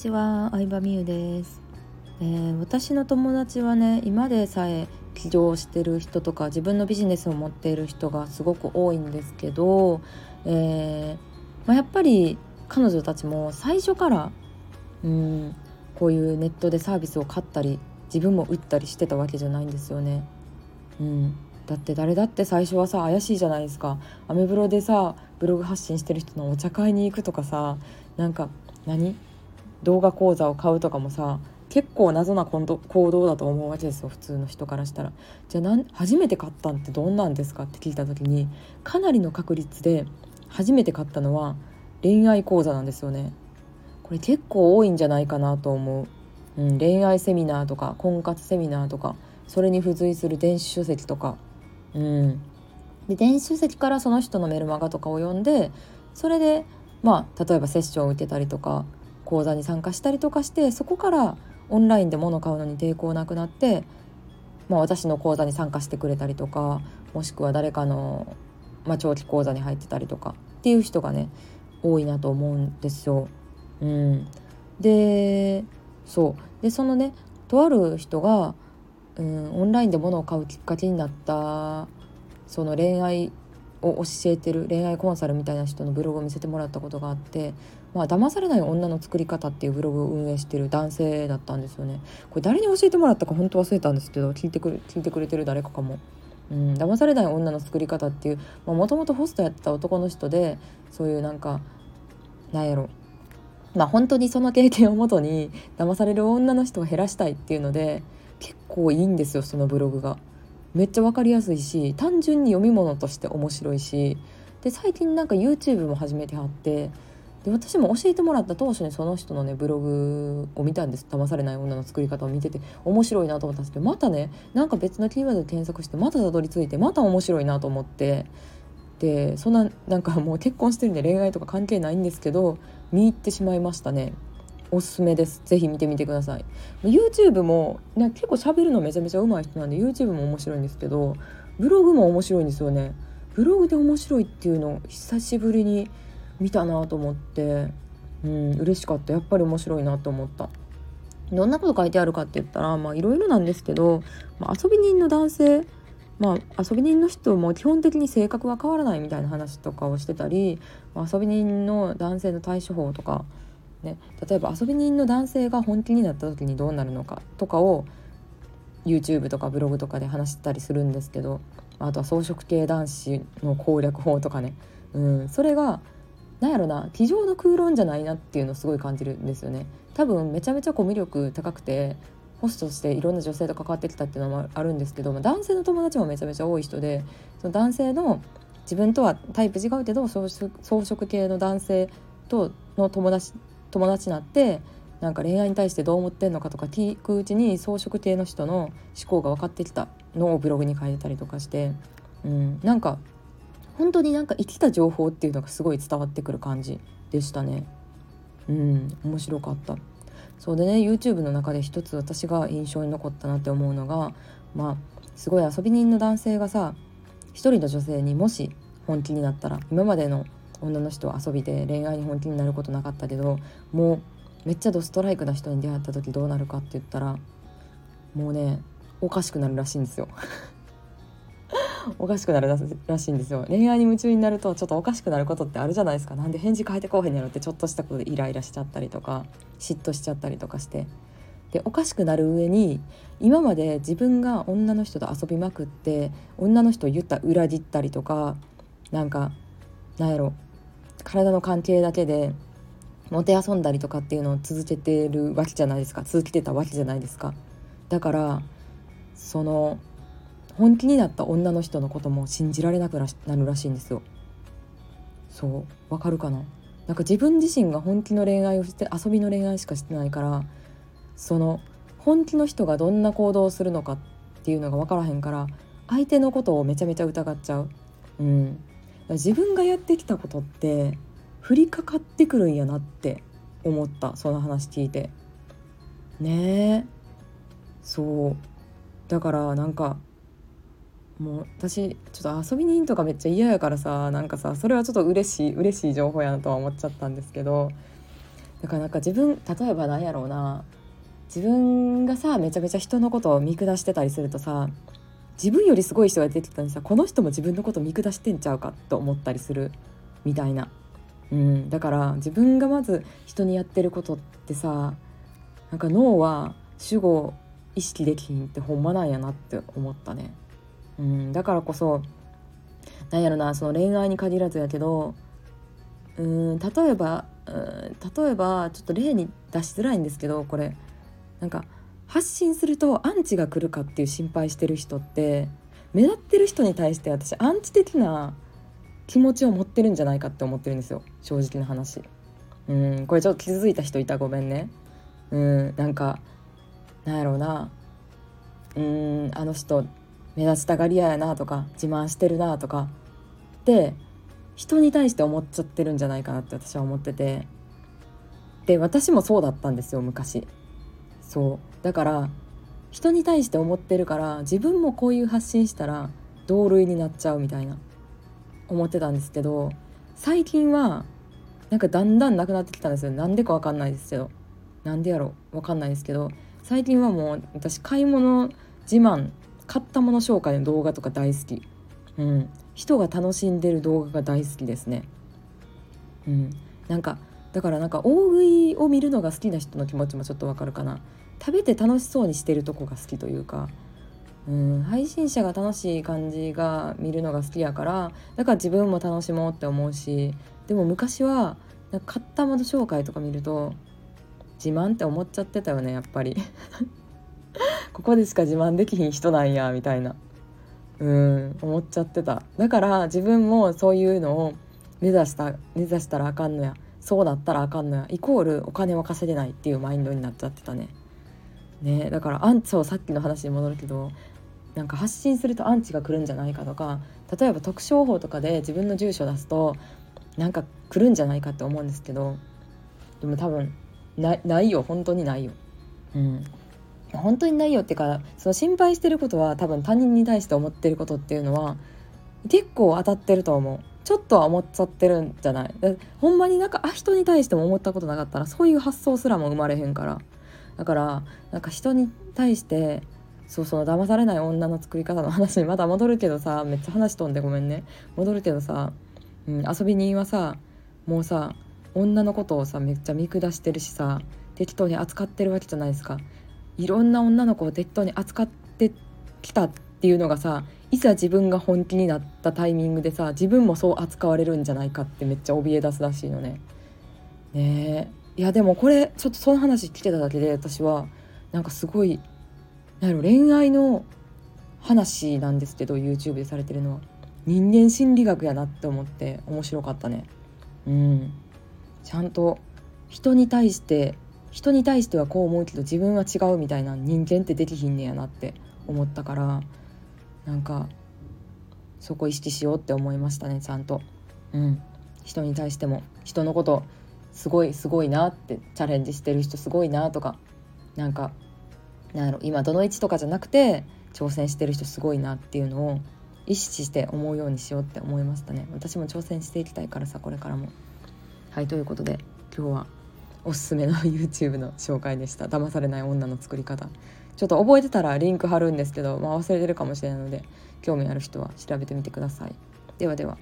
ちは、相葉美優です、えー、私の友達はね今でさえ起業してる人とか自分のビジネスを持っている人がすごく多いんですけど、えー、まあ、やっぱり彼女たちも最初からうんこういうネットでサービスを買ったり自分も売ったりしてたわけじゃないんですよね。うん、だって誰だって最初はさ怪しいじゃないですか。アメブロでさブログ発信してる人のお茶会に行くとかさなんか何？動画講座を買うとかもさ結構謎な行動だと思うわけですよ普通の人からしたら。じゃあ初めて買ったんってどんなんですかって聞いた時にかなりの確率で初めて買ったのは恋愛講座なんですよね。これ結構多いんじゃないかなと思う。うん、恋愛セミナーとか婚活セミナーとかそれに付随する電子書籍とか。うん、で電子書籍からその人のメルマガとかを読んでそれでまあ例えばセッションを受けたりとか講座に参加したりとかしてそこからオンラインで物を買うのに抵抗なくなって、まあ、私の講座に参加してくれたりとかもしくは誰かの、まあ、長期講座に入ってたりとかっていう人がね多いなと思うんですよ。うん、でそうでそのねとある人が、うん、オンラインで物を買うきっかけになったその恋愛を教えてる恋愛コンサルみたいな人のブログを見せてもらったことがあって「まあ騙されない女の作り方」っていうブログを運営してる男性だったんですよね。これ誰に教えてもらったか本当忘れたんですけど聞いてくれ聞いてくれてる誰かかも。うん、騙されない女の作り方っていうもともとホストやってた男の人でそういうなんかなんやろまあ本当にその経験をもとに騙される女の人を減らしたいっていうので結構いいんですよそのブログが。めっちゃ分かりやすいし単純に読み物として面白いしで最近なんか YouTube も始めてはってで私も教えてもらった当初にその人のねブログを見たんです。騙されない女の作り方を見てて。面白いなと思ったんですけどまたねなんか別のキーワードで検索してまたたどり着いてまた面白いなと思って。でそんななんかもう結婚してるんで恋愛とか関係ないんですけど見入ってしまいましたね。おすすめです。ぜひ見てみてください。YouTube も、ね、結構喋るのめちゃめちゃ上手い人なんで YouTube も面白いんですけどブログも面白いんですよね。ブログで面白いっていうのを久しぶりに見たなと思ってうん嬉しかった。やっぱり面白いなと思った。どんなこと書いてあるかって言ったらまあいろいろなんですけど、まあ、遊び人の男性まあ、遊び人の人も基本的に性格は変わらないみたいな話とかをしてたりまあ遊び人の男性の対処法とかね、例えば遊び人の男性が本気になった時にどうなるのかとかを YouTube とかブログとかで話したりするんですけどあとは草食系男子の攻略法とかね、うん、それがなんやろな机上の空論じゃないなっていうのをすごい感じるんですよね。多分めちゃめちゃコミュ力高くてホストとしていろんな女性と関わってきたっていうのもあるんですけど、まあ、男性の友達もめちゃめちゃ多い人でその男性の自分とはタイプ違うけど草食系の男性との友達友達になってなんか恋愛に対してどう思ってんのかとか聞くうちに草食系の人の思考が分かってきたのをブログに書いたりとかして、うん、なんか本当になんか生きた情報っていうのがすごい伝わってくる感じでしたね。うん、面白かった。そうでね YouTube の中で一つ私が印象に残ったなって思うのがまあすごい遊び人の男性がさ一人の女性にもし本気になったら今までの女の人は遊びで恋愛に本気になることなかったけどもうめっちゃドストライクな人に出会った時どうなるかって言ったらもうねおかしくなるらしいんですよおかしくなるらしいんですよ。恋愛に夢中になるとちょっとおかしくなることってあるじゃないですか。なんで返事変えてこうへんやろってちょっとしたことでイライラしちゃったりとか嫉妬しちゃったりとかして。でおかしくなる上に今まで自分が女の人と遊びまくって女の人を言った裏切ったりとかなんかなんやろ体の関係だけでもてあそんだりとかっていうのを続けてるわけじゃないですか。続けてたわけじゃないですか。だからその本気になった女の人のことも信じられなくなるらしいんですよ。そうわかるかな？なんか自分自身が本気の恋愛をして遊びの恋愛しかしてないからその本気の人がどんな行動をするのかっていうのが分からへんから相手のことをめちゃめちゃ疑っちゃう。うん。自分がやってきたことって降りかかってくるんやなって思ったその話聞いて。ねえ。そう。だからなんかもう私ちょっと遊び人とかめっちゃ嫌やからさなんかさそれはちょっと嬉しい嬉しい情報やなとは思っちゃったんですけどだからなんか自分例えば何やろうな自分がさめちゃめちゃ人のことを見下してたりするとさ自分よりすごい人が出てたのにさこの人も自分のこと見下してんちゃうかと思ったりするみたいな、うん、だから自分がまず人にやってることってさなんか脳は主語意識できひんってほんまなんやなって思ったね、うん、だからこそなんやろなその恋愛に限らずやけどうん例えばうん例えばちょっと例に出しづらいんですけどこれ。なんか発信するとアンチが来るかっていう心配してる人って目立ってる人に対して私アンチ的な気持ちを持ってるんじゃないかって思ってるんですよ。正直な話。うんこれちょっと気づいた人いたごめんね。うんなんかなんやろうな。うんあの人目立ちたがり屋やなとか自慢してるなとか。って人に対して思っちゃってるんじゃないかなって私は思ってて。で私もそうだったんですよ昔。そう。だから人に対して思ってるから自分もこういう発信したら同類になっちゃうみたいな思ってたんですけど最近はなんかだんだんなくなってきたんですよ。なんでかわかんないですけど。なんでやろわかんないですけど最近はもう私買い物自慢買ったもの紹介の動画とか大好き、うん、人が楽しんでる動画が大好きですね、うん、なんかだからなんか大食いを見るのが好きな人の気持ちもちょっとわかるかな。食べて楽しそうにしてるとこが好きというか。うん。配信者が楽しい感じが見るのが好きやから。だから自分も楽しもうって思うし。でも昔はなんか買ったもの紹介とか見ると自慢って思っちゃってたよねやっぱり。ここでしか自慢できひん人なんやみたいな。うん思っちゃってた。だから自分もそういうのを目指した目指したらあかんのや。そうだったらあかんのや。イコールお金は稼げないっていうマインドになっちゃってたね。ねだからアンそうさっきの話に戻るけどなんか発信するとアンチが来るんじゃないかとか例えば特商法とかで自分の住所出すとなんか来るんじゃないかって思うんですけどでも多分ないよ。本当にないよ。うん。本当にないよってかその心配してることは多分他人に対して思ってることっていうのは結構当たってると思う。ちょっとは思っちゃってるんじゃない。ほんまになんかあ人に対しても思ったことなかったらそういう発想すらも生まれへんから。だからなんか人に対してそうその騙されない女の作り方の話にまだ戻るけどさめっちゃ話飛んでごめんね。戻るけどさ、うん、遊び人はさもうさ女のことをさめっちゃ見下してるしさ適当に扱ってるわけじゃないですか。いろんな女の子を適当に扱ってきたっていうのがさいざ自分が本気になったタイミングでさ自分もそう扱われるんじゃないかってめっちゃ怯え出すらしいのね。ねいやでもこれちょっとその話聞けただけで私はなんかすごいなん恋愛の話なんですけど YouTube でされてるのは人間心理学やなって思って面白かったね。うんちゃんと人に対して人に対してはこう思うけど自分は違うみたいな人間ってできひんねやなって思ったからなんかそこ意識しようって思いましたねちゃんと。うん、人に対しても。人のことすごいすごいなってチャレンジしてる人すごいなとかなんかなんやろ今どの位置とかじゃなくて挑戦してる人すごいなっていうのを意識して思うようにしようって思いましたね。私も挑戦していきたいからさこれからも。はいということで今日はおすすめの YouTube の紹介でした。騙されない女の作り方。ちょっと覚えてたらリンク貼るんですけど、まあ、忘れてるかもしれないので興味ある人は調べてみてください。ではでは。